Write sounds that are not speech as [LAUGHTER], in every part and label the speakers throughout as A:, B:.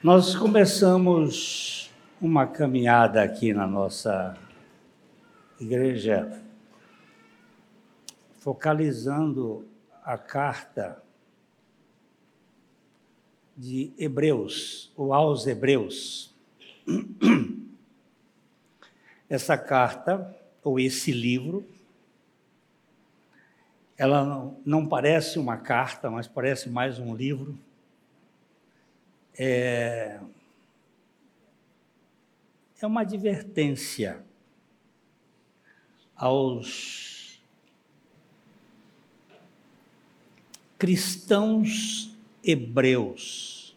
A: Nós começamos uma caminhada aqui na nossa igreja, focalizando a carta de Hebreus, ou aos Hebreus. [CLEARS THROAT] Essa carta, ou esse livro, ela não parece uma carta, mas parece mais um livro é, é uma advertência aos cristãos hebreus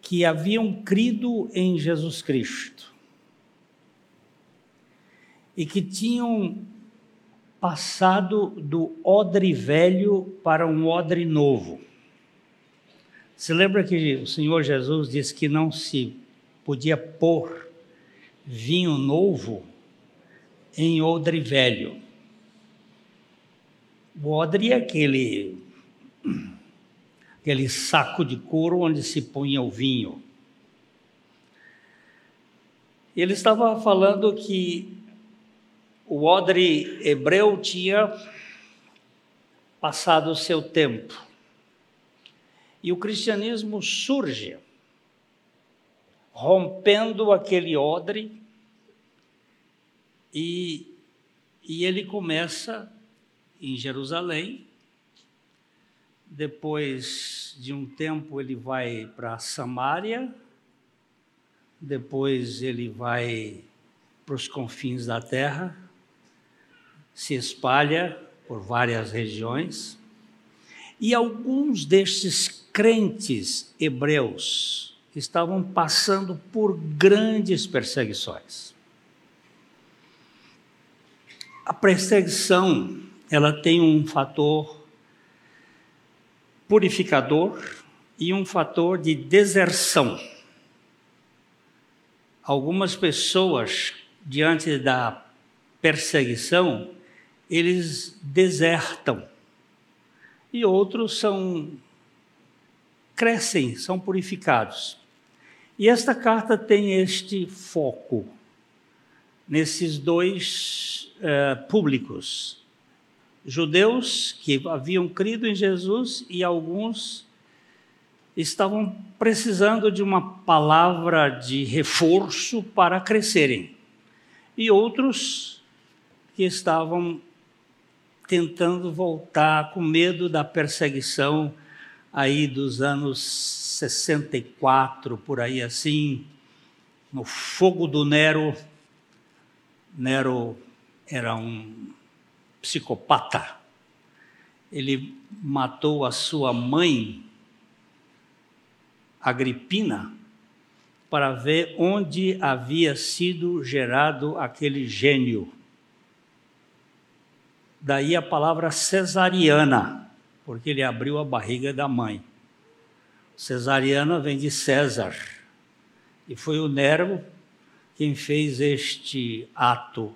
A: que haviam crido em Jesus Cristo e que tinham passado do odre velho para um odre novo. Se lembra que o Senhor Jesus disse que não se podia pôr vinho novo em odre velho. O odre é aquele, aquele saco de couro onde se punha o vinho. Ele estava falando que o odre hebreu tinha passado o seu tempo e o cristianismo surge, rompendo aquele odre, e, e ele começa em Jerusalém. Depois de um tempo, ele vai para Samaria, depois ele vai para os confins da terra, se espalha por várias regiões, e alguns destes crentes hebreus estavam passando por grandes perseguições. A perseguição, ela tem um fator purificador e um fator de deserção. Algumas pessoas, diante da perseguição, eles desertam. E outros são crescem, são purificados. E esta carta tem este foco nesses dois uh, públicos: judeus que haviam crido em Jesus e alguns estavam precisando de uma palavra de reforço para crescerem, e outros que estavam tentando voltar com medo da perseguição aí dos anos 64, por aí assim, no fogo do Nero. Nero era um psicopata. Ele matou a sua mãe, Agripina, para ver onde havia sido gerado aquele gênio. Daí a palavra cesariana porque ele abriu a barriga da mãe. Cesariana vem de César, e foi o Nero quem fez este ato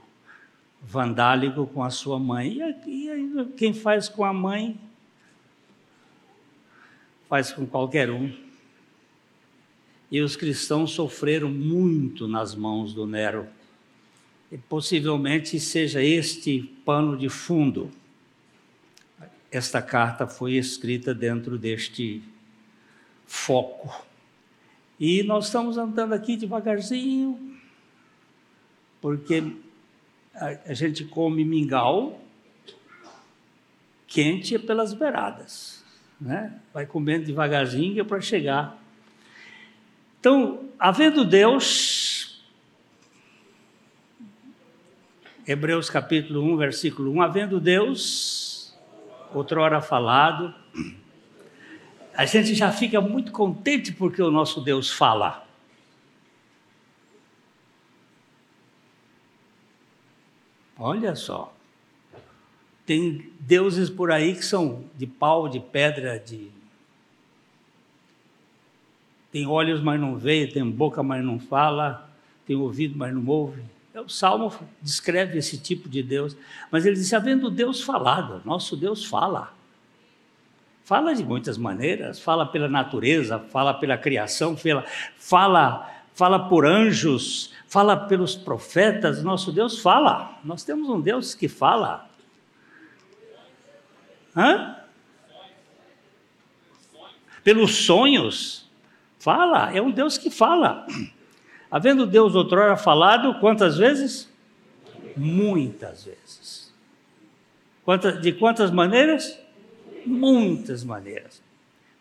A: vandálico com a sua mãe. E, e quem faz com a mãe, faz com qualquer um. E os cristãos sofreram muito nas mãos do Nero. E possivelmente seja este pano de fundo esta carta foi escrita dentro deste foco. E nós estamos andando aqui devagarzinho, porque a, a gente come mingau quente pelas beiradas, né? Vai comendo devagarzinho para chegar. Então, havendo Deus, Hebreus capítulo 1, versículo 1, havendo Deus, outrora falado. A gente já fica muito contente porque o nosso Deus fala. Olha só. Tem deuses por aí que são de pau, de pedra, de. Tem olhos, mas não vê, tem boca, mas não fala, tem ouvido, mas não ouve. O Salmo descreve esse tipo de Deus, mas ele diz: havendo Deus falado, nosso Deus fala. Fala de muitas maneiras, fala pela natureza, fala pela criação, fala, fala, fala por anjos, fala pelos profetas. Nosso Deus fala. Nós temos um Deus que fala. Hã? Pelos sonhos. Fala, é um Deus que fala. Havendo Deus outrora falado, quantas vezes? Muitas vezes. De quantas maneiras? Muitas maneiras.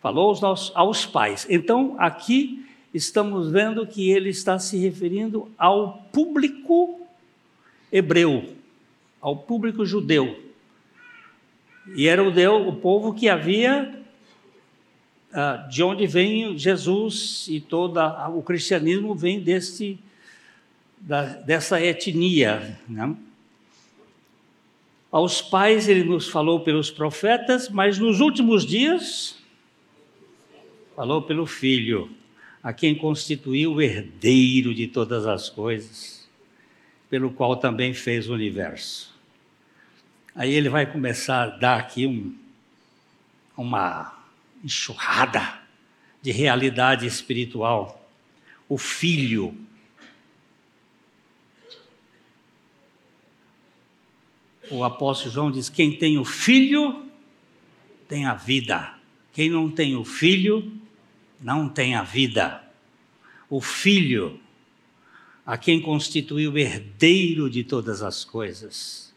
A: Falou aos, aos pais. Então, aqui estamos vendo que ele está se referindo ao público hebreu, ao público judeu. E era o, Deus, o povo que havia de onde vem Jesus e todo o cristianismo vem desse, da, dessa etnia. Né? Aos pais ele nos falou pelos profetas, mas nos últimos dias falou pelo Filho, a quem constituiu o herdeiro de todas as coisas, pelo qual também fez o universo. Aí ele vai começar a dar aqui um, uma enxurrada de realidade espiritual. O filho. O apóstolo João diz: quem tem o filho tem a vida. Quem não tem o filho não tem a vida. O filho, a quem constituiu o herdeiro de todas as coisas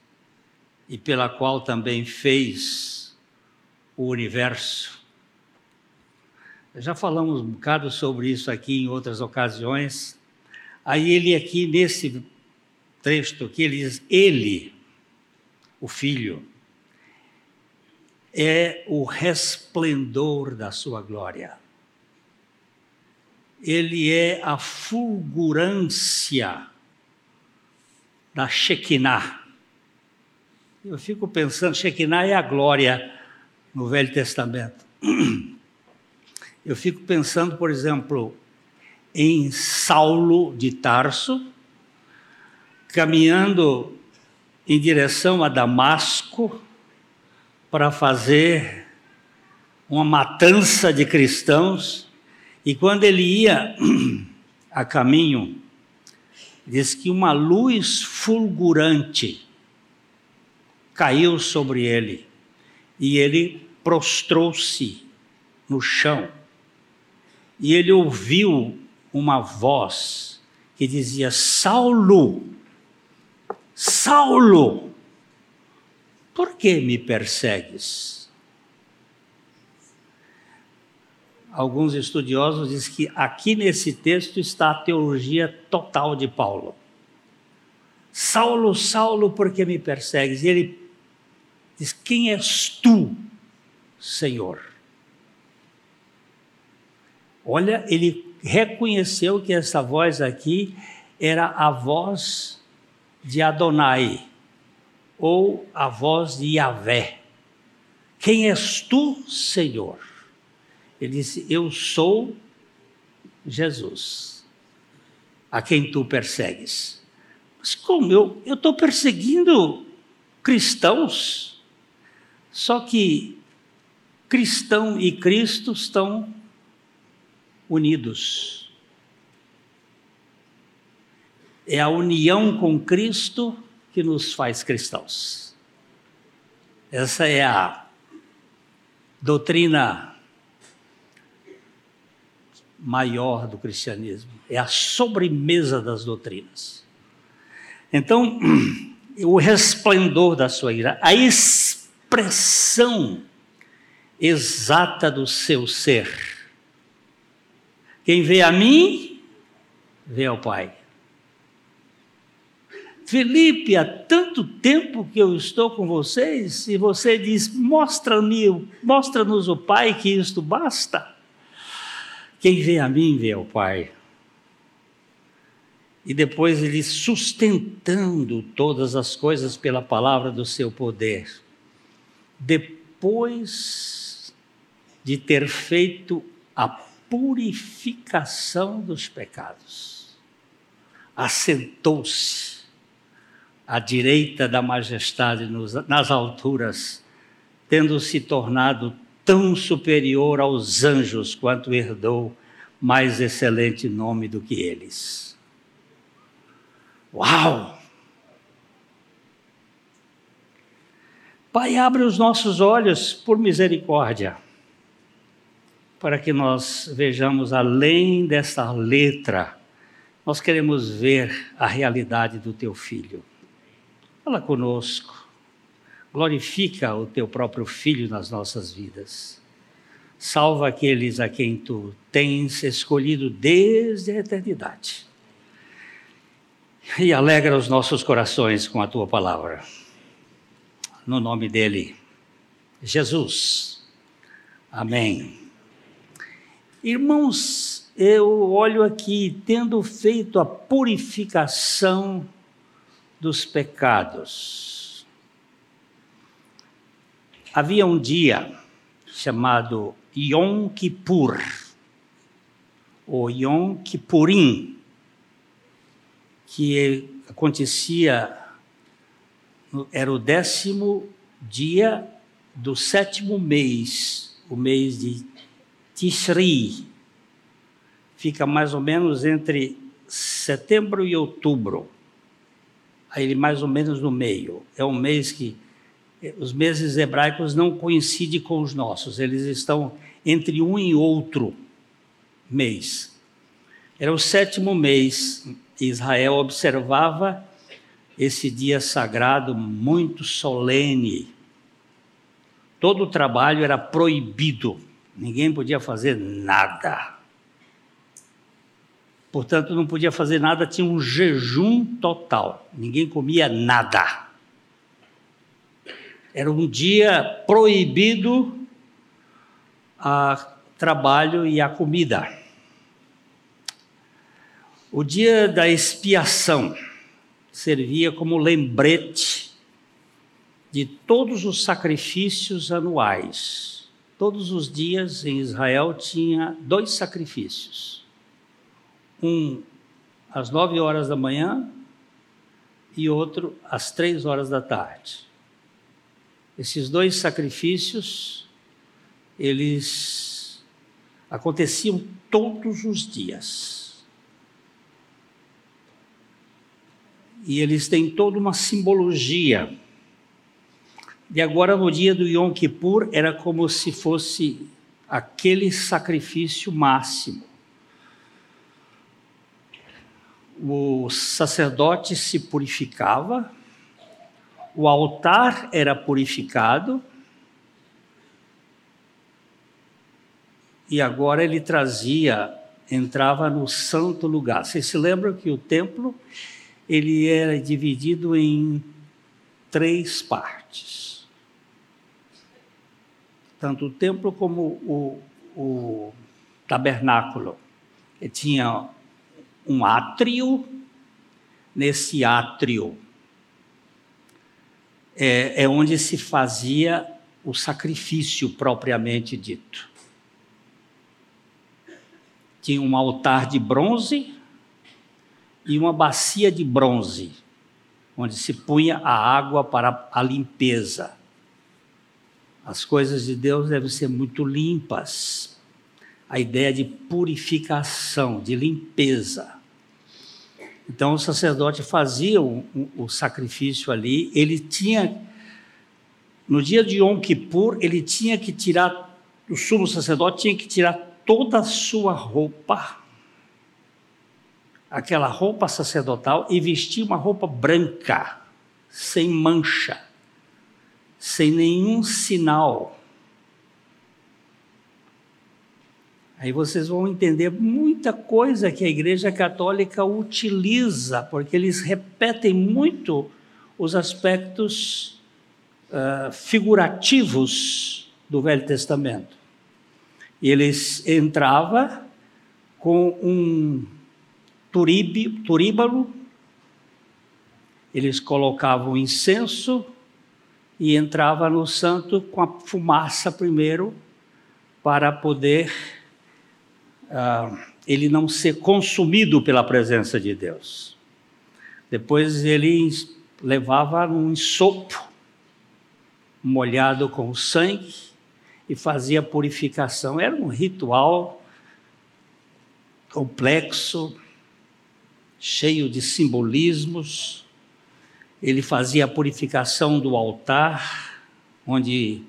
A: e pela qual também fez o universo já falamos um bocado sobre isso aqui em outras ocasiões. Aí ele aqui nesse trecho que ele diz, ele, o filho, é o resplendor da sua glória. Ele é a fulgurância da Shekinah. Eu fico pensando, Shekinah é a glória no Velho Testamento. [CLEARS THROAT] Eu fico pensando, por exemplo, em Saulo de Tarso, caminhando em direção a Damasco para fazer uma matança de cristãos, e quando ele ia [CLEARS THROAT] a caminho, diz que uma luz fulgurante caiu sobre ele e ele prostrou-se no chão e ele ouviu uma voz que dizia: Saulo, Saulo, por que me persegues? Alguns estudiosos dizem que aqui nesse texto está a teologia total de Paulo. Saulo, Saulo, por que me persegues? E ele diz: Quem és tu, Senhor? Olha, ele reconheceu que essa voz aqui era a voz de Adonai, ou a voz de Yahvé. Quem és tu, Senhor? Ele disse: Eu sou Jesus, a quem tu persegues. Mas como? Eu estou perseguindo cristãos, só que cristão e Cristo estão unidos. É a união com Cristo que nos faz cristãos. Essa é a doutrina maior do cristianismo, é a sobremesa das doutrinas. Então, [CLEARS THROAT] o resplendor da sua ira, a expressão exata do seu ser quem vê a mim, vê ao Pai. Felipe, há tanto tempo que eu estou com vocês e você diz: mostra-me, mostra-nos o Pai, que isto basta. Quem vê a mim, vê ao Pai. E depois ele sustentando todas as coisas pela palavra do seu poder. Depois de ter feito a purificação dos pecados. Assentou-se à direita da majestade nas alturas, tendo se tornado tão superior aos anjos quanto herdou mais excelente nome do que eles. Uau! Pai, abre os nossos olhos por misericórdia, para que nós vejamos além dessa letra, nós queremos ver a realidade do teu filho. Fala conosco, glorifica o teu próprio filho nas nossas vidas. Salva aqueles a quem tu tens escolhido desde a eternidade. E alegra os nossos corações com a tua palavra no nome dele, Jesus. Amém. Irmãos, eu olho aqui, tendo feito a purificação dos pecados. Havia um dia chamado Yom Kippur, ou Yom Kippurim, que acontecia era o décimo dia do sétimo mês, o mês de Tishri. Fica mais ou menos entre setembro e outubro. Aí mais ou menos no meio. É um mês que eh, os meses hebraicos não coincidem com os nossos, eles estão entre um e outro mês. Era o sétimo mês. Israel observava esse dia sagrado muito solene. Todo o trabalho era proibido, ninguém podia fazer nada. Portanto, não podia fazer nada, tinha um jejum total, ninguém comia nada. Era um dia proibido a trabalho e a comida. O dia da expiação servia como lembrete de todos os sacrifícios anuais. Todos os dias em Israel tinha dois sacrifícios. Um às nove horas da manhã e outro às três horas da tarde. Esses dois sacrifícios, eles aconteciam todos os dias. e eles têm toda uma simbologia. E agora, no dia do Yom Kippur, era como se fosse aquele sacrifício máximo. O sacerdote se purificava, o altar era purificado, e agora ele trazia, entrava no santo lugar. Vocês se lembram que o templo ele era dividido em três partes. Tanto o templo como o, o tabernáculo. Ele tinha um átrio, nesse átrio é, é onde se fazia o sacrifício propriamente dito. Tinha um altar de bronze, e uma bacia de bronze, onde se punha a água para a limpeza. As coisas de Deus devem ser muito limpas. A ideia de purificação, de limpeza. Então o sacerdote fazia o, o, sacrifício ali, ele tinha, no dia de Yom Kippur, ele tinha que tirar, o sumo sacerdote tinha que tirar toda a sua roupa aquela roupa sacerdotal e vestir uma roupa branca, sem mancha, sem nenhum sinal. Aí vocês vão entender muita coisa que a Igreja Católica utiliza, porque eles repetem muito os aspectos uh, figurativos do Velho Testamento. Eles entravam com um turibe, turíbalo, eles colocavam incenso e entrava no santo com a fumaça primeiro para poder uh, ele não ser consumido pela presença de Deus. Depois ele levava um sopo molhado com sangue e fazia purificação. Era um ritual complexo, cheio de simbolismos. Ele fazia a purificação do altar, onde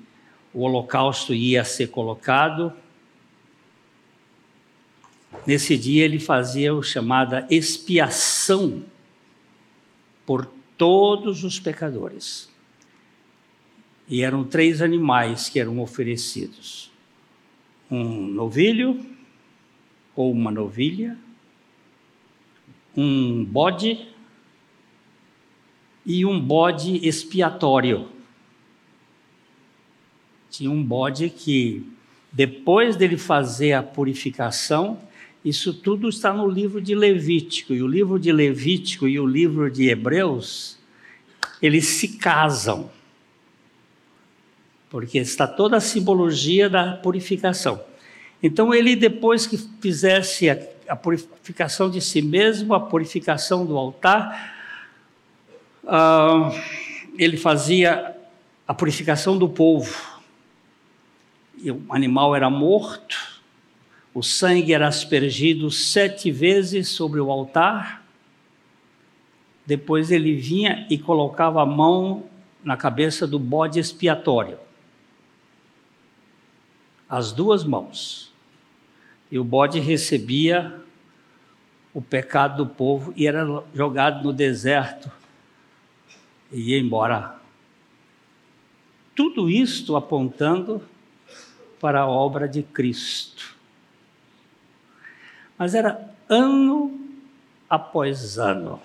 A: o holocausto ia ser colocado. Nesse dia ele fazia o chamada expiação por todos os pecadores. E eram três animais que eram oferecidos: um novilho ou uma novilha, um bode e um bode expiatório. Tinha um bode que, depois dele fazer a purificação, isso tudo está no livro de Levítico, e o livro de Levítico e o livro de Hebreus, eles se casam, porque está toda a simbologia da purificação. Então, ele, depois que fizesse a, a purificação de si mesmo, a purificação do altar, uh, ele fazia a purificação do povo. E o animal era morto, o sangue era aspergido sete vezes sobre o altar. Depois ele vinha e colocava a mão na cabeça do bode expiatório. As duas mãos. E o bode recebia o pecado do povo e era jogado no deserto e ia embora. Tudo isto apontando para a obra de Cristo. Mas era ano após ano.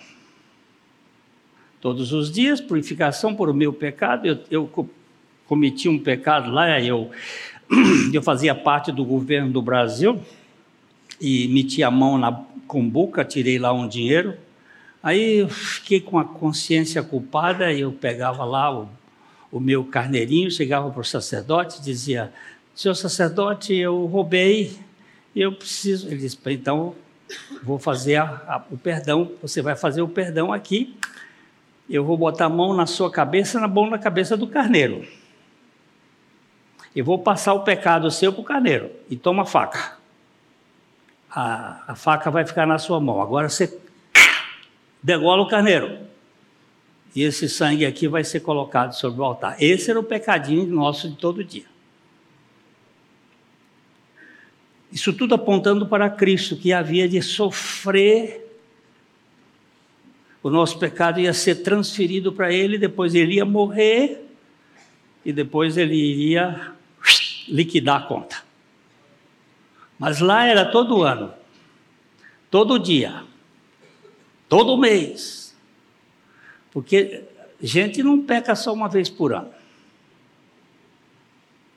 A: Todos os dias, purificação por meu pecado. Eu, eu cometi um pecado lá, eu, [CLEARS THROAT] eu fazia parte do governo do Brasil e meti a mão na cumbuca, tirei lá um dinheiro. Aí eu fiquei com a consciência culpada, eu pegava lá o, o meu carneirinho, chegava para o sacerdote e dizia: Senhor sacerdote, eu roubei, eu preciso. Ele disse: Então, vou fazer a, a, o perdão, você vai fazer o perdão aqui. Eu vou botar a mão na sua cabeça, na mão na cabeça do carneiro. E vou passar o pecado seu para o carneiro. E toma a faca a, a faca vai ficar na sua mão. Agora você degola o carneiro. E esse sangue aqui vai ser colocado sobre o altar. Esse era o pecadinho nosso de todo dia. Isso tudo apontando para Cristo, que havia de sofrer. O nosso pecado ia ser transferido para Ele, depois ele ia morrer, e depois ele iria liquidar a conta. Mas lá era todo ano, todo dia, todo mês. Porque gente não peca só uma vez por ano.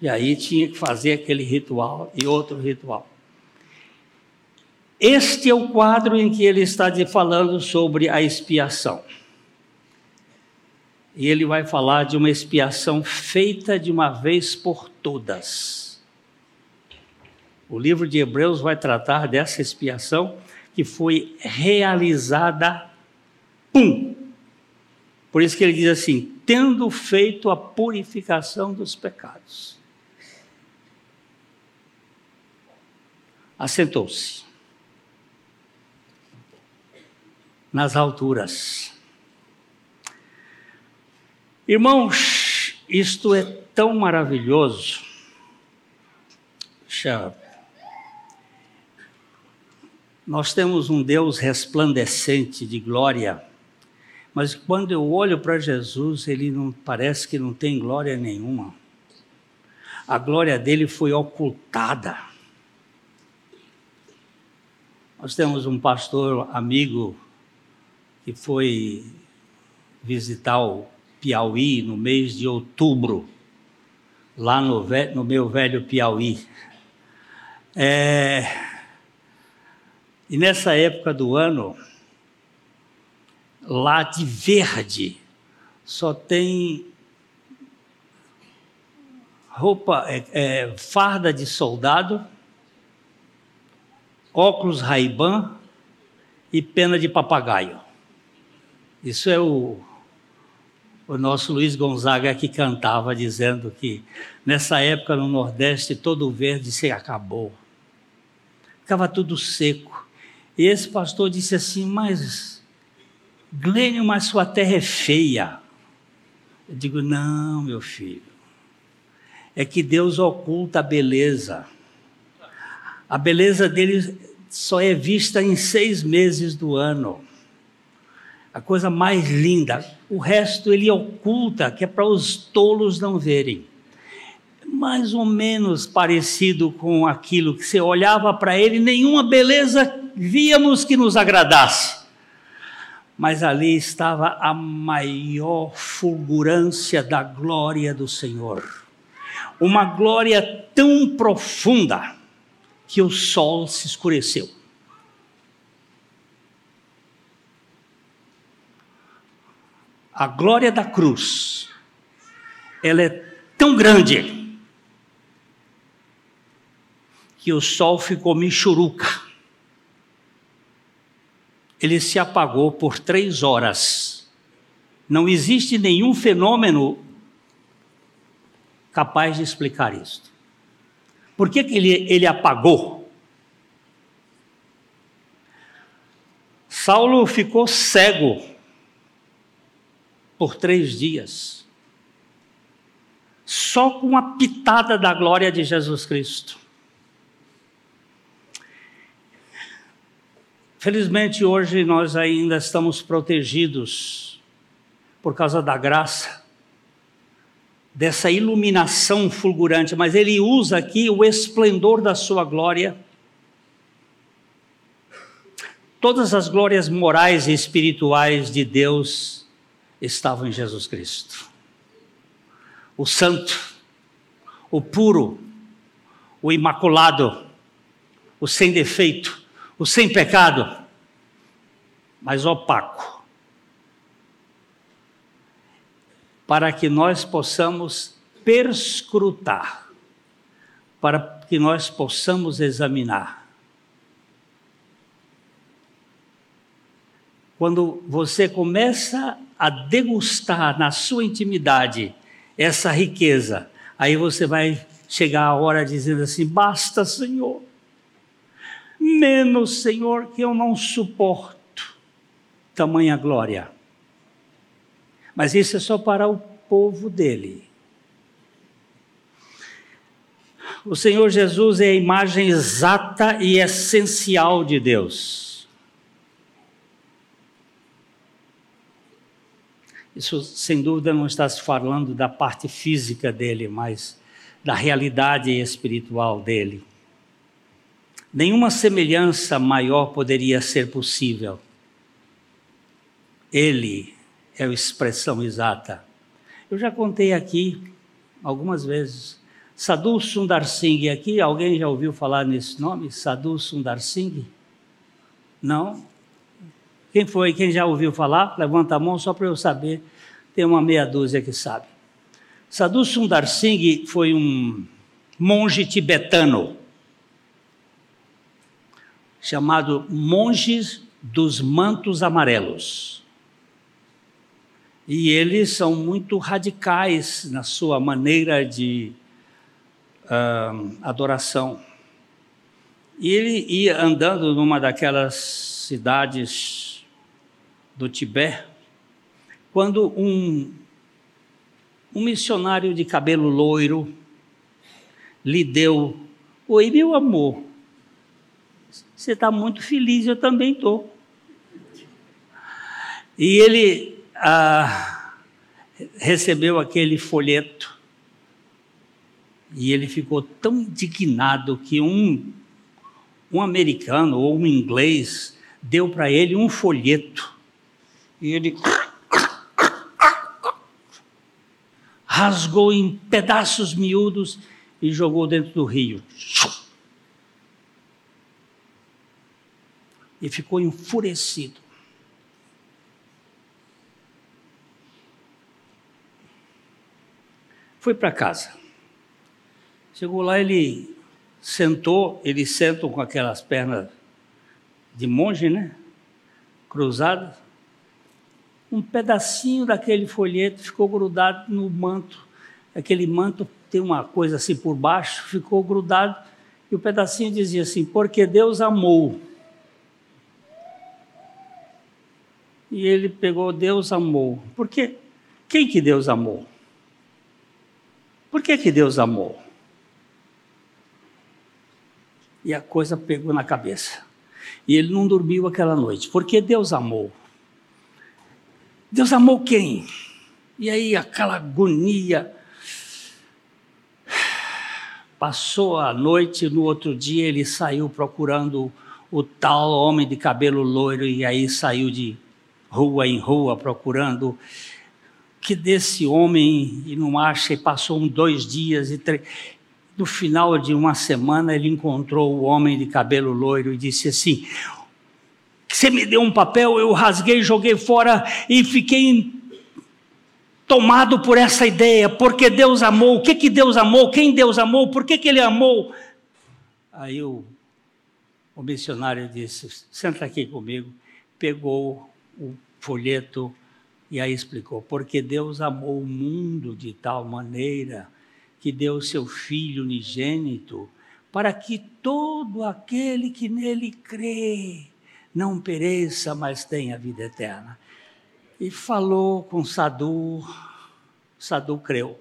A: E aí tinha que fazer aquele ritual e outro ritual. Este é o quadro em que ele está falando sobre a expiação. E ele vai falar de uma expiação feita de uma vez por todas. O livro de Hebreus vai tratar dessa expiação que foi realizada, pum! Por isso que ele diz assim: tendo feito a purificação dos pecados. Assentou-se nas alturas. Irmãos, isto é tão maravilhoso. Deixa nós temos um Deus resplandecente de glória, mas quando eu olho para Jesus, ele não parece que não tem glória nenhuma. A glória dele foi ocultada. Nós temos um pastor amigo que foi visitar o Piauí no mês de outubro, lá no, no meu velho Piauí. É, e nessa época do ano, lá de verde, só tem roupa, é, é, farda de soldado, óculos Ray-Ban e pena de papagaio. Isso é o, o nosso Luiz Gonzaga que cantava dizendo que nessa época no Nordeste todo o verde se acabou. Ficava tudo seco. E esse pastor disse assim: Mas, Glênio, mas sua terra é feia. Eu digo: Não, meu filho. É que Deus oculta a beleza. A beleza dele só é vista em seis meses do ano a coisa mais linda. O resto ele oculta, que é para os tolos não verem. Mais ou menos parecido com aquilo que você olhava para ele, nenhuma beleza víamos que nos agradasse. Mas ali estava a maior fulgurância da glória do Senhor. Uma glória tão profunda que o sol se escureceu. a glória da cruz, ela é tão grande que o sol ficou michuruca. Ele se apagou por três horas. Não existe nenhum fenômeno capaz de explicar isso. Por que, que ele, ele apagou? Saulo ficou cego por três dias, só com a pitada da glória de Jesus Cristo. Felizmente hoje nós ainda estamos protegidos por causa da graça, dessa iluminação fulgurante, mas ele usa aqui o esplendor da sua glória. Todas as glórias morais e espirituais de Deus estavam em Jesus Cristo. O santo, o puro, o imaculado, o sem defeito, o sem pecado, mas opaco. Para que nós possamos perscrutar, para que nós possamos examinar quando você começa a degustar na sua intimidade essa riqueza, aí você vai chegar a hora dizendo assim: basta, Senhor, menos, Senhor, que eu não suporto tamanha glória. Mas isso é só para o povo dele. O Senhor Jesus é a imagem exata e essencial de Deus. Isso, sem dúvida, não está se falando da parte física dele, mas da realidade espiritual dele. Nenhuma semelhança maior poderia ser possível. Ele é a expressão exata. Eu já contei aqui algumas vezes. Sadhu Sundar Singh, aqui alguém já ouviu falar nesse nome? Sadhu Sundar Singh? Não? Quem foi? Quem já ouviu falar? Levanta a mão só para eu saber. Tem uma meia dúzia que sabe. Sadhu Sundar Singh foi um monge tibetano chamado Monges dos Mantos Amarelos. E eles são muito radicais na sua maneira de uh, adoração. E ele ia andando numa daquelas cidades do Tibete, quando um, um missionário de cabelo loiro lhe deu: Oi, meu amor, você está muito feliz, eu também estou. E ele ah, recebeu aquele folheto e ele ficou tão indignado que um, um americano ou um inglês deu para ele um folheto e ele rasgou em pedaços miúdos e jogou dentro do rio. E ficou enfurecido. Foi para casa. Chegou lá, ele sentou, eles sentam com aquelas pernas de monge, né? Cruzadas um pedacinho daquele folheto ficou grudado no manto. Aquele manto tem uma coisa assim por baixo, ficou grudado, e o pedacinho dizia assim: Porque Deus amou. E ele pegou, Deus amou. Por quê? Quem que Deus amou? Por que que Deus amou? E a coisa pegou na cabeça. E ele não dormiu aquela noite. Porque Deus amou. Deus amou quem? E aí aquela agonia. Passou a noite, no outro dia ele saiu procurando o tal homem de cabelo loiro e aí saiu de rua em rua procurando que desse homem e não acha e passou um dois dias e três no final de uma semana ele encontrou o homem de cabelo loiro e disse assim você me deu um papel eu rasguei joguei fora e fiquei tomado por essa ideia porque Deus amou. O que que Deus amou? Quem Deus amou? Por que que Ele amou? Aí o, o missionário disse senta aqui comigo. Pegou o folheto e aí explicou: porque Deus amou o mundo de tal maneira que deu seu Filho unigênito, para que todo aquele que nele crê não pereça, mas tenha vida eterna. E falou com Sadu, Sadu creu.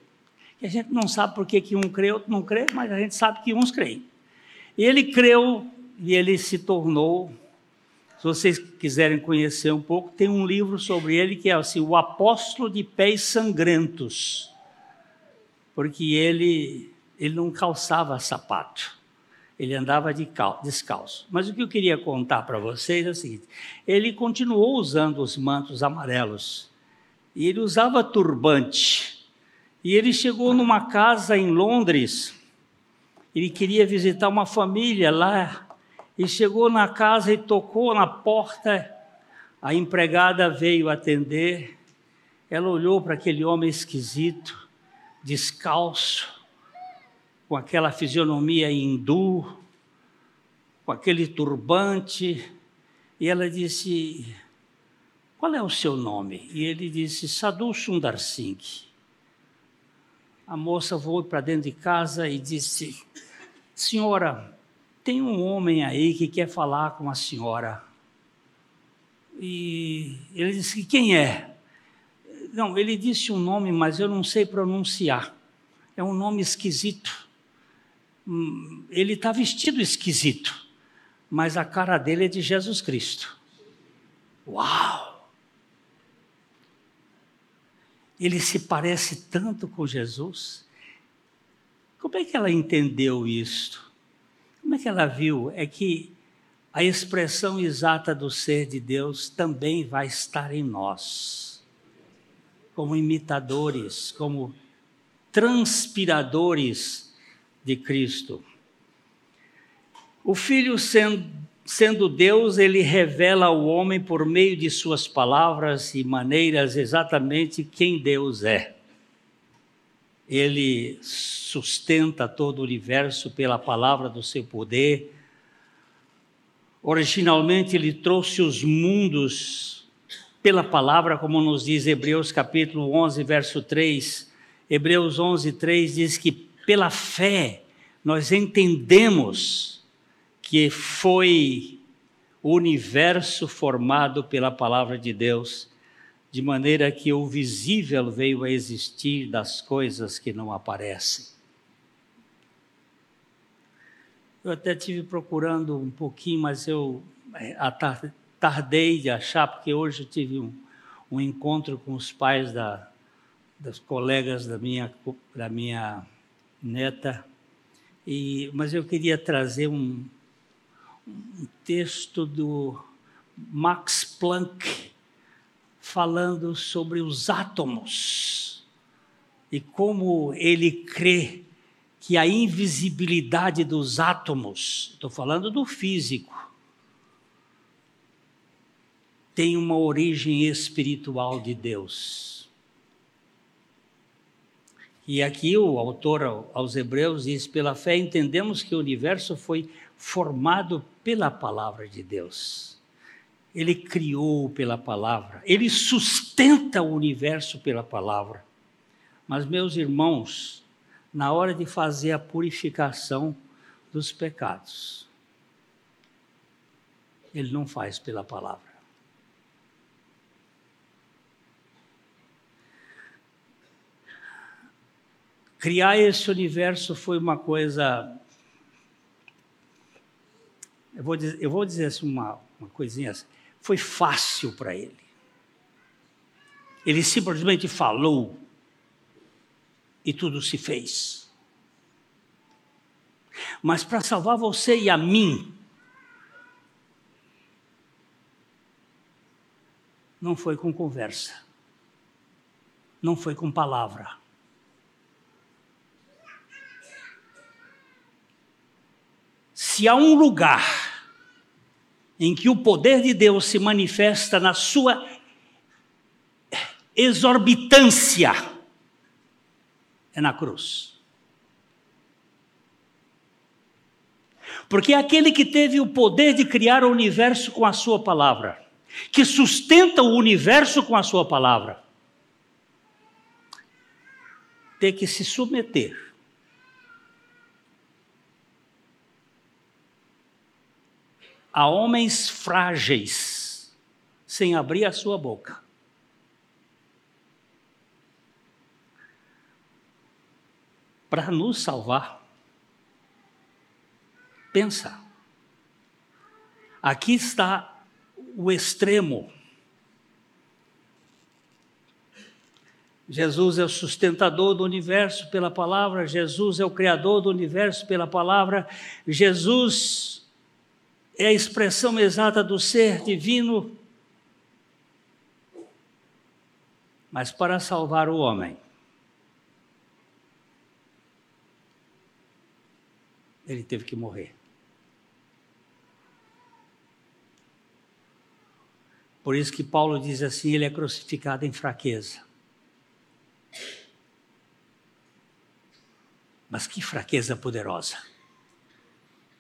A: E a gente não sabe por que, que um crê, outro não crê, mas a gente sabe que uns creem. Ele creu e ele se tornou se vocês quiserem conhecer um pouco, tem um livro sobre ele que é assim, O Apóstolo de Pés Sangrentos. Porque ele, ele não calçava sapato, ele andava de cal, descalço. Mas o que eu queria contar para vocês é o seguinte: ele continuou usando os mantos amarelos, e ele usava turbante. E ele chegou numa casa em Londres, ele queria visitar uma família lá e chegou na casa e tocou na porta. A empregada veio atender. Ela olhou para aquele homem esquisito, descalço, com aquela fisionomia hindu, com aquele turbante, e ela disse: Qual é o seu nome? E ele disse: Sadhu Sundar Singh. A moça foi para dentro de casa e disse: Senhora, tem um homem aí que quer falar com a senhora. E ele disse que quem é? Não, ele disse um nome, mas eu não sei pronunciar. É um nome esquisito. Hum, ele está vestido esquisito, mas a cara dele é de Jesus Cristo. Uau! Ele se parece tanto com Jesus. Como é que ela entendeu isto? Como é que ela viu? É que a expressão exata do ser de Deus também vai estar em nós, como imitadores, como transpiradores de Cristo. O Filho, sendo, sendo Deus, ele revela ao homem por meio de suas palavras e maneiras exatamente quem Deus é ele sustenta todo o universo pela palavra do seu poder. Originalmente, ele trouxe os mundos pela palavra, como nos diz Hebreus capítulo 11, verso 3. Hebreus 11, 3 diz que pela fé nós entendemos que foi o universo formado pela palavra de Deus de maneira que o visível veio a existir das coisas que não aparecem. Eu até tive procurando um pouquinho, mas eu é, tardei de achar, porque hoje eu tive um, um encontro com os pais da, das colegas da minha, da minha neta, e, mas eu queria trazer um, um texto do Max Planck, falando sobre os átomos e como ele crê que a invisibilidade dos átomos, estou falando do físico, tem uma origem espiritual de Deus. E aqui o autor aos Hebreus diz: pela fé entendemos que o universo foi formado pela palavra de Deus Ele criou pela palavra, ele sustenta o universo pela palavra. Mas, meus irmãos, na hora de fazer a purificação dos pecados, ele não faz pela palavra. Criar esse universo foi uma coisa. Eu vou dizer, eu vou dizer assim uma, uma coisinha assim. Foi fácil para ele. Ele simplesmente falou e tudo se fez. Mas para salvar você e a mim, não foi com conversa, não foi com palavra. Se há um lugar em que o poder de Deus se manifesta na sua exorbitância, é na cruz. Porque é aquele que teve o poder de criar o universo com a sua palavra, que sustenta o universo com a sua palavra, tem que se submeter a homens frágeis, sem abrir a sua boca. Para nos salvar. Pensa. Aqui está o extremo. Jesus é o sustentador do universo pela palavra, Jesus é o criador do universo pela palavra, Jesus é a expressão exata do ser divino, mas para salvar o homem, ele teve que morrer. Por isso que Paulo diz assim: ele é crucificado em fraqueza. Mas que fraqueza poderosa.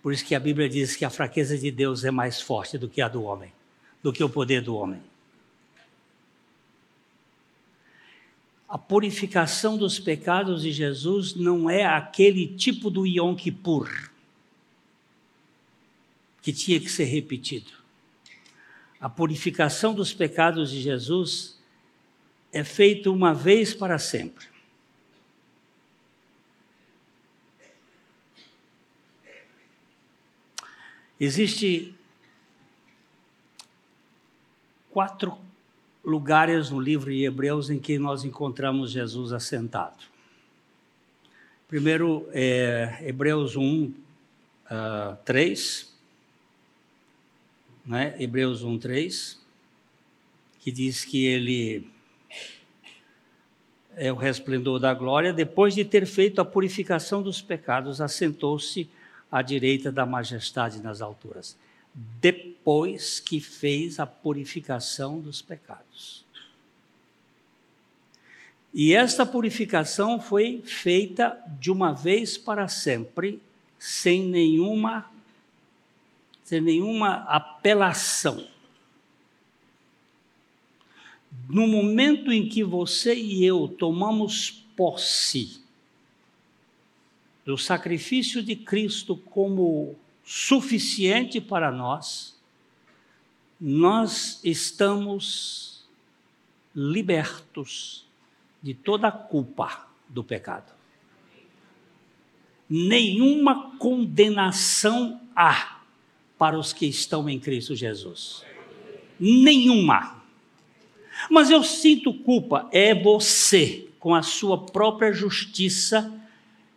A: Por isso que a Bíblia diz que a fraqueza de Deus é mais forte do que a do homem, do que o poder do homem. A purificação dos pecados de Jesus não é aquele tipo do Yom Kippur que tinha que ser repetido. A purificação dos pecados de Jesus é feita uma vez para sempre. Existe quatro lugares no livro de Hebreus em que nós encontramos Jesus assentado. Primeiro, é, Hebreus 1, uh, 3. Né? Hebreus 1, 3. Que diz que ele é o resplendor da glória. Depois de ter feito a purificação dos pecados, assentou-se à direita da majestade nas alturas, depois que fez a purificação dos pecados. E esta purificação foi feita de uma vez para sempre, sem nenhuma sem nenhuma apelação. No momento em que você e eu tomamos posse do sacrifício de Cristo como suficiente para nós, nós estamos libertos de toda a culpa do pecado. Nenhuma condenação há para os que estão em Cristo Jesus. Nenhuma. Mas eu sinto culpa, é você, com a sua própria justiça,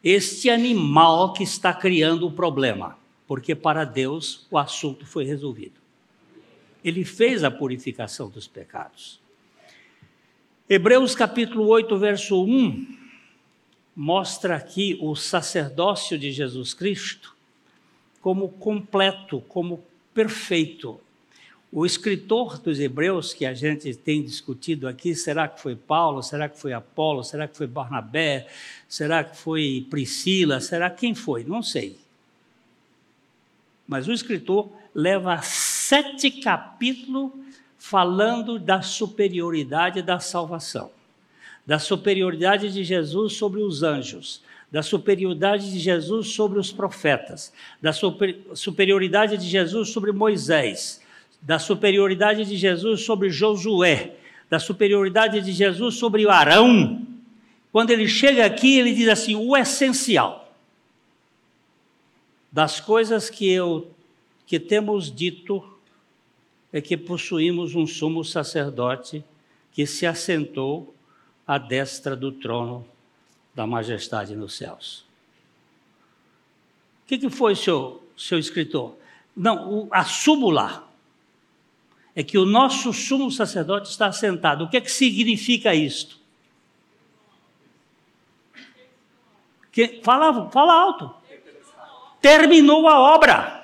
A: este animal que está criando o problema, porque para Deus o assunto foi resolvido. Ele fez a purificação dos pecados. Hebreus capítulo 8, verso 1, mostra aqui o sacerdócio de Jesus Cristo como completo, como perfeito. O escritor dos Hebreus, que a gente tem discutido aqui, será que foi Paulo, será que foi Apolo, será que foi Barnabé, será que foi Priscila, será quem foi? Não sei. Mas o escritor leva sete capítulos falando da superioridade da salvação, da superioridade de Jesus sobre os anjos, da superioridade de Jesus sobre os profetas, da super, superioridade de Jesus sobre Moisés, da superioridade de Jesus sobre Josué, da superioridade de Jesus sobre Arão. Quando ele chega aqui, ele diz assim: o essencial das coisas que eu que temos dito é que possuímos um sumo sacerdote que se assentou à destra do trono da majestade nos céus. O que, que foi, seu, seu escritor? Não, o, a súmula é que o nosso sumo sacerdote está assentado. O que, que significa isto? Que, fala, fala alto. Terminou a obra.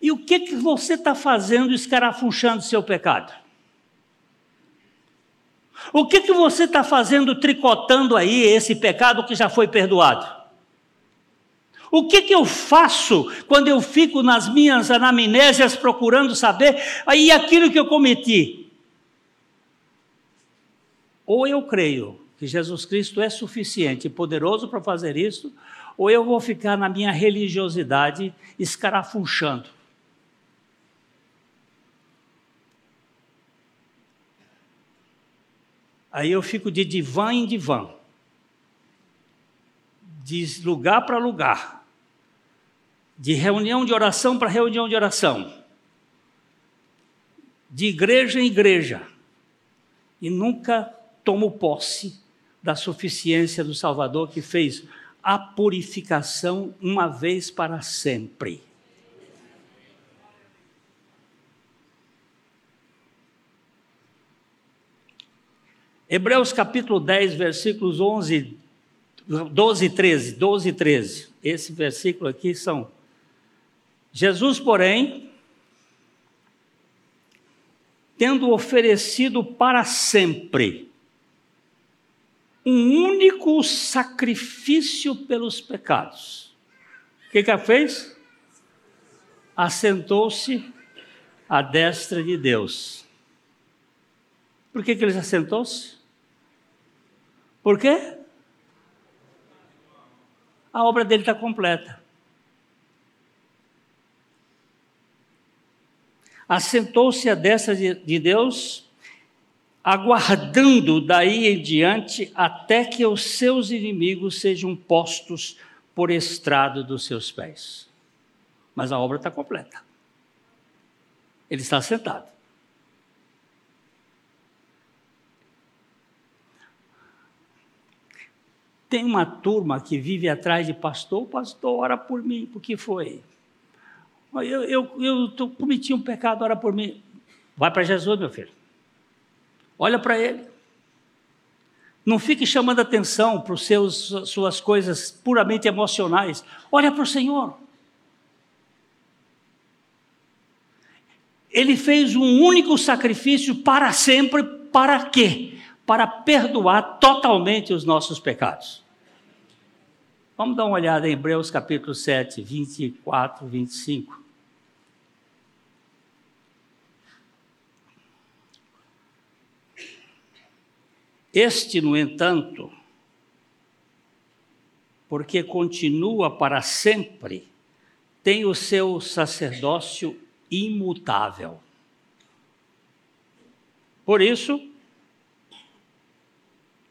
A: E o que, que você está fazendo escarafunchando seu pecado? O que, que você está fazendo tricotando aí esse pecado que já foi perdoado? O que, que eu faço quando eu fico nas minhas anamnésias procurando saber aí aquilo que eu cometi? Ou eu creio que Jesus Cristo é suficiente e poderoso para fazer isso, ou eu vou ficar na minha religiosidade escarafunchando. Aí eu fico de divã em divã, de lugar para lugar, de reunião de oração para reunião de oração, de igreja em igreja, e nunca tomo posse da suficiência do Salvador que fez a purificação uma vez para sempre. Hebreus capítulo 10, versículos 11, 12 e 13, 12 e 13. Esse versículo aqui são Jesus, porém, tendo oferecido para sempre um único sacrifício pelos pecados. O que, que ela fez? Assentou-se à destra de Deus. Por que, que ele assentou-se? Por quê? A obra dele está completa. Assentou-se a destra de Deus, aguardando daí em diante até que os seus inimigos sejam postos por estrado dos seus pés. Mas a obra está completa. Ele está sentado. Tem uma turma que vive atrás de pastor, pastor, ora por mim, por que foi? Eu, eu, eu tô, cometi um pecado, ora por mim. Vai para Jesus, meu filho. Olha para ele. Não fique chamando atenção para seus suas coisas puramente emocionais. Olha para o Senhor. Ele fez um único sacrifício para sempre, para quê? para perdoar totalmente os nossos pecados. Vamos dar uma olhada em Hebreus capítulo 7, 24, 25. Este, no entanto, porque continua para sempre, tem o seu sacerdócio imutável. Por isso,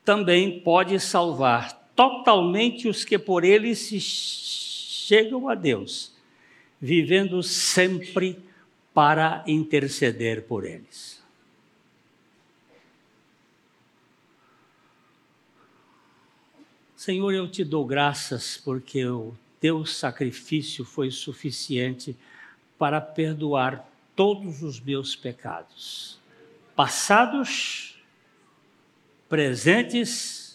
A: também pode salvar totalmente os que por ele se chegam a Deus, vivendo sempre para interceder por eles. Senhor, eu te dou graças porque o teu sacrifício foi suficiente para perdoar todos os meus pecados, passados presentes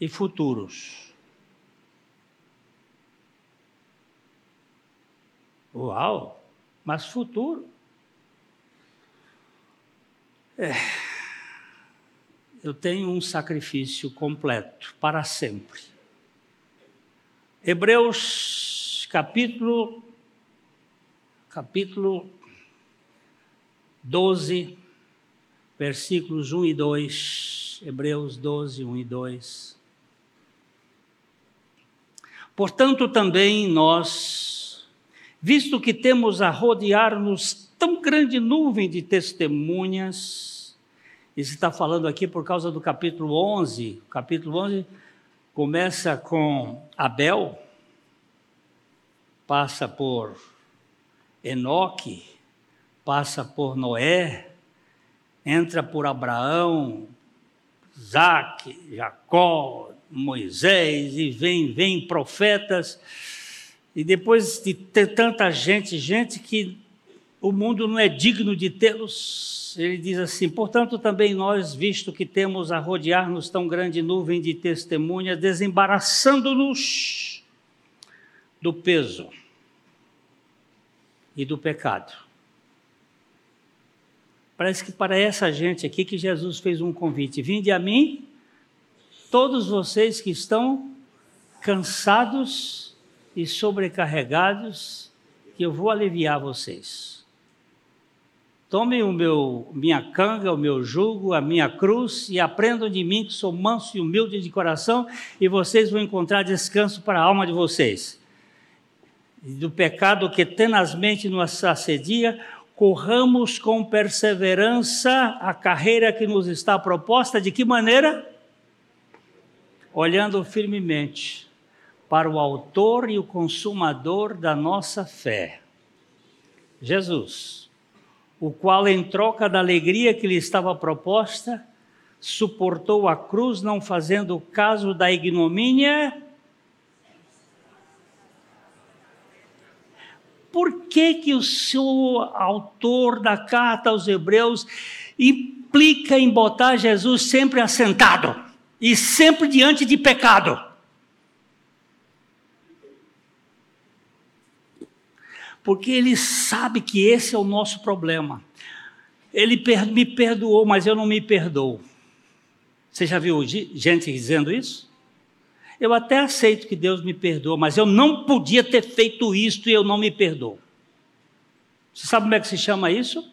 A: e futuros. Uau! Mas futuro? É, eu tenho um sacrifício completo para sempre. Hebreus capítulo capítulo 12, versículos 1 e 2. Hebreus 12, 1 e 2. Portanto, também nós, visto que temos a rodear-nos tão grande nuvem de testemunhas, isso está falando aqui por causa do capítulo 11. O capítulo 11 começa com Abel, passa por Enoque, passa por Noé, entra por Abraão, Isaac, Jacó, Moisés, e vem, vem profetas, e depois de ter tanta gente, gente que o mundo não é digno de tê-los, ele diz assim: portanto, também nós, visto que temos a rodear-nos tão grande nuvem de testemunhas, desembaraçando-nos do peso e do pecado. Parece que para essa gente aqui que Jesus fez um convite: vinde a mim, todos vocês que estão cansados e sobrecarregados, que eu vou aliviar vocês. Tomem o meu, minha canga, o meu jugo, a minha cruz e aprendam de mim que sou manso e humilde de coração e vocês vão encontrar descanso para a alma de vocês. Do pecado que tenazmente nos assedia, corramos com perseverança a carreira que nos está proposta. De que maneira? olhando firmemente para o Autor e o Consumador da nossa fé, Jesus, o qual, em troca da alegria que lhe estava proposta, suportou a cruz, não fazendo caso da ignomínia. Por que, que o senhor, autor da carta aos Hebreus, implica em botar Jesus sempre assentado? e sempre diante de pecado. Porque ele sabe que esse é o nosso problema. Ele me perdoou, mas eu não me perdoo. Você já viu gente dizendo isso? Eu até aceito que Deus me perdoa, mas eu não podia ter feito isto e eu não me perdoo. Você sabe como é que se chama isso?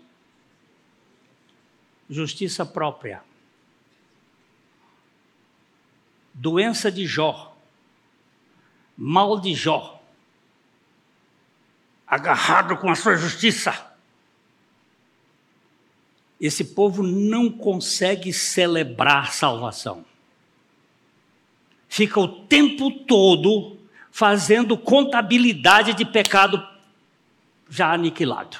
A: Justiça própria doença de Jó, mal de Jó, agarrado com a sua justiça. Esse povo não consegue celebrar salvação. Fica o tempo todo fazendo contabilidade de pecado já aniquilado.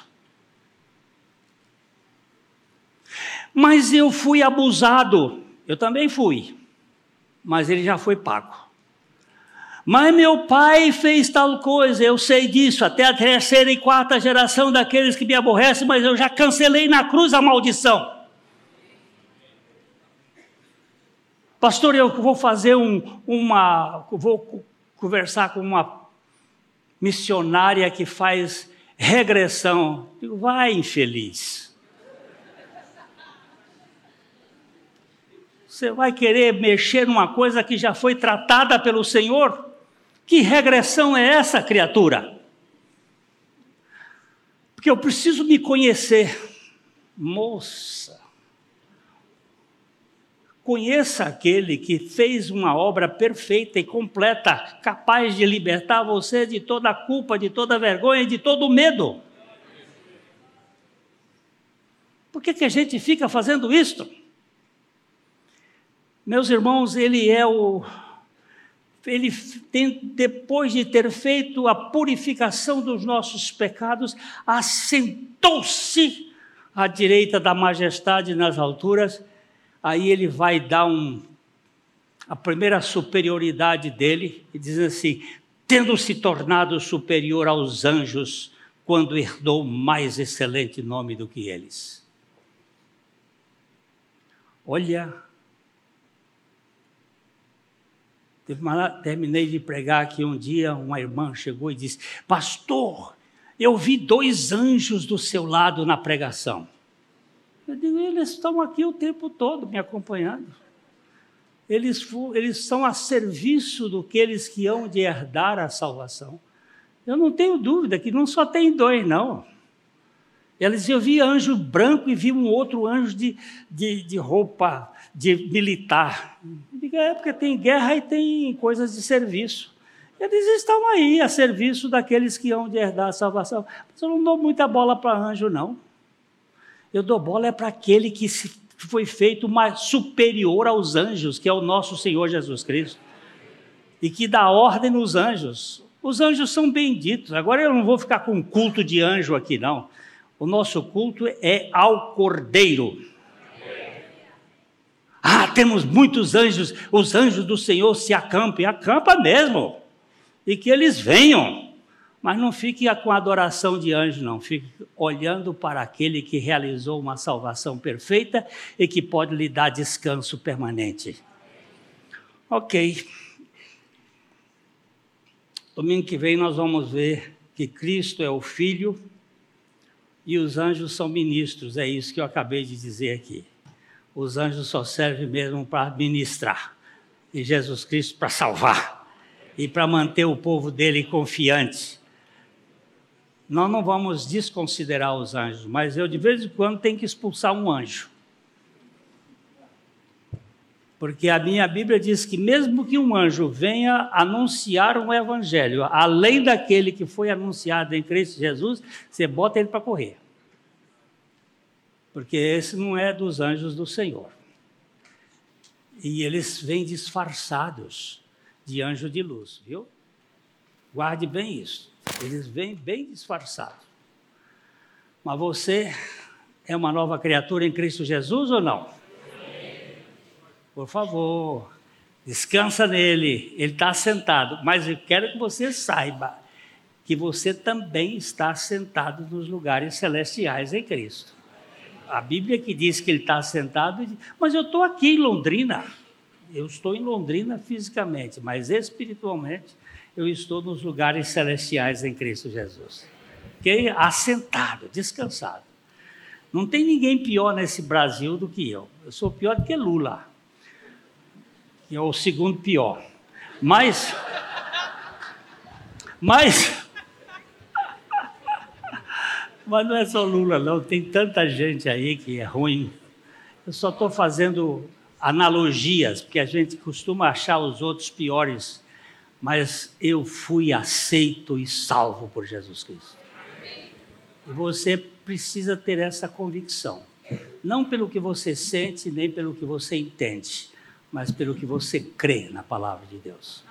A: Mas eu fui abusado, eu também fui mas ele já foi pago. Mas meu pai fez tal coisa, eu sei disso, até a terceira e quarta geração daqueles que me aborrecem, mas eu já cancelei na cruz a maldição. Pastor, eu vou fazer um, uma. Vou conversar com uma missionária que faz regressão. Digo, vai, infeliz. Você vai querer mexer numa coisa que já foi tratada pelo Senhor? Que regressão é essa, criatura? Porque eu preciso me conhecer. Moça, conheça aquele que fez uma obra perfeita e completa, capaz de libertar você de toda a culpa, de toda a vergonha e de todo o medo. Por que, que a gente fica fazendo isto? Meus irmãos, ele é o. Ele tem, depois de ter feito a purificação dos nossos pecados, assentou-se à direita da majestade nas alturas. Aí ele vai dar um, a primeira superioridade dele, e diz assim: tendo se tornado superior aos anjos, quando herdou mais excelente nome do que eles. Olha Terminei de pregar aqui um dia, uma irmã chegou e disse: Pastor, eu vi dois anjos do seu lado na pregação. Eu digo: eles estão aqui o tempo todo me acompanhando. eles, eles estão a serviço do que eles que hão de herdar a salvação. Eu não tenho dúvida que não só tem dois, não. Eles eu vi anjo branco e vi um outro anjo de, de, de roupa de militar. É porque tem guerra e tem coisas de serviço. Eles estão aí a serviço daqueles que hão de herdar a salvação. Mas eu não dou muita bola para anjo, não. Eu dou bola é para aquele que foi feito mais superior aos anjos, que é o nosso Senhor Jesus Cristo. E que dá ordem nos anjos. Os anjos são benditos. Agora eu não vou ficar com culto de anjo aqui, não. O nosso culto é ao Cordeiro. Ah, temos muitos anjos, os anjos do Senhor se acampem, acampa mesmo. E que eles venham. Mas não fique com adoração de anjo, não. Fique olhando para aquele que realizou uma salvação perfeita e que pode lhe dar descanso permanente. Ok. Domingo que vem nós vamos ver que Cristo é o Filho e os anjos são ministros, é isso que eu acabei de dizer aqui. Os anjos só servem mesmo para ministrar, e Jesus Cristo para salvar, e para manter o povo dele confiante. Nós não vamos desconsiderar os anjos, mas eu de vez em quando tenho que expulsar um anjo. Porque a minha Bíblia diz que, mesmo que um anjo venha anunciar um evangelho, além daquele que foi anunciado em Cristo Jesus, você bota ele para correr. Porque esse não é dos anjos do Senhor. E eles vêm disfarçados de anjo de luz, viu? Guarde bem isso. Eles vêm bem disfarçados. Mas você é uma nova criatura em Cristo Jesus ou não? Por favor, descansa nele, ele está sentado. Mas eu quero que você saiba que você também está sentado nos lugares celestiais em Cristo. A Bíblia que diz que ele está sentado, mas eu estou aqui em Londrina. Eu estou em Londrina fisicamente, mas espiritualmente eu estou nos lugares celestiais em Cristo Jesus. Ok? Assentado, descansado. Não tem ninguém pior nesse Brasil do que eu. Eu sou pior do que Lula que é o segundo pior. Mas, mas, mas não é só Lula, não. Tem tanta gente aí que é ruim. Eu só estou fazendo analogias, porque a gente costuma achar os outros piores. Mas eu fui aceito e salvo por Jesus Cristo. E você precisa ter essa convicção. Não pelo que você sente, nem pelo que você entende, mas pelo que você crê na palavra de Deus.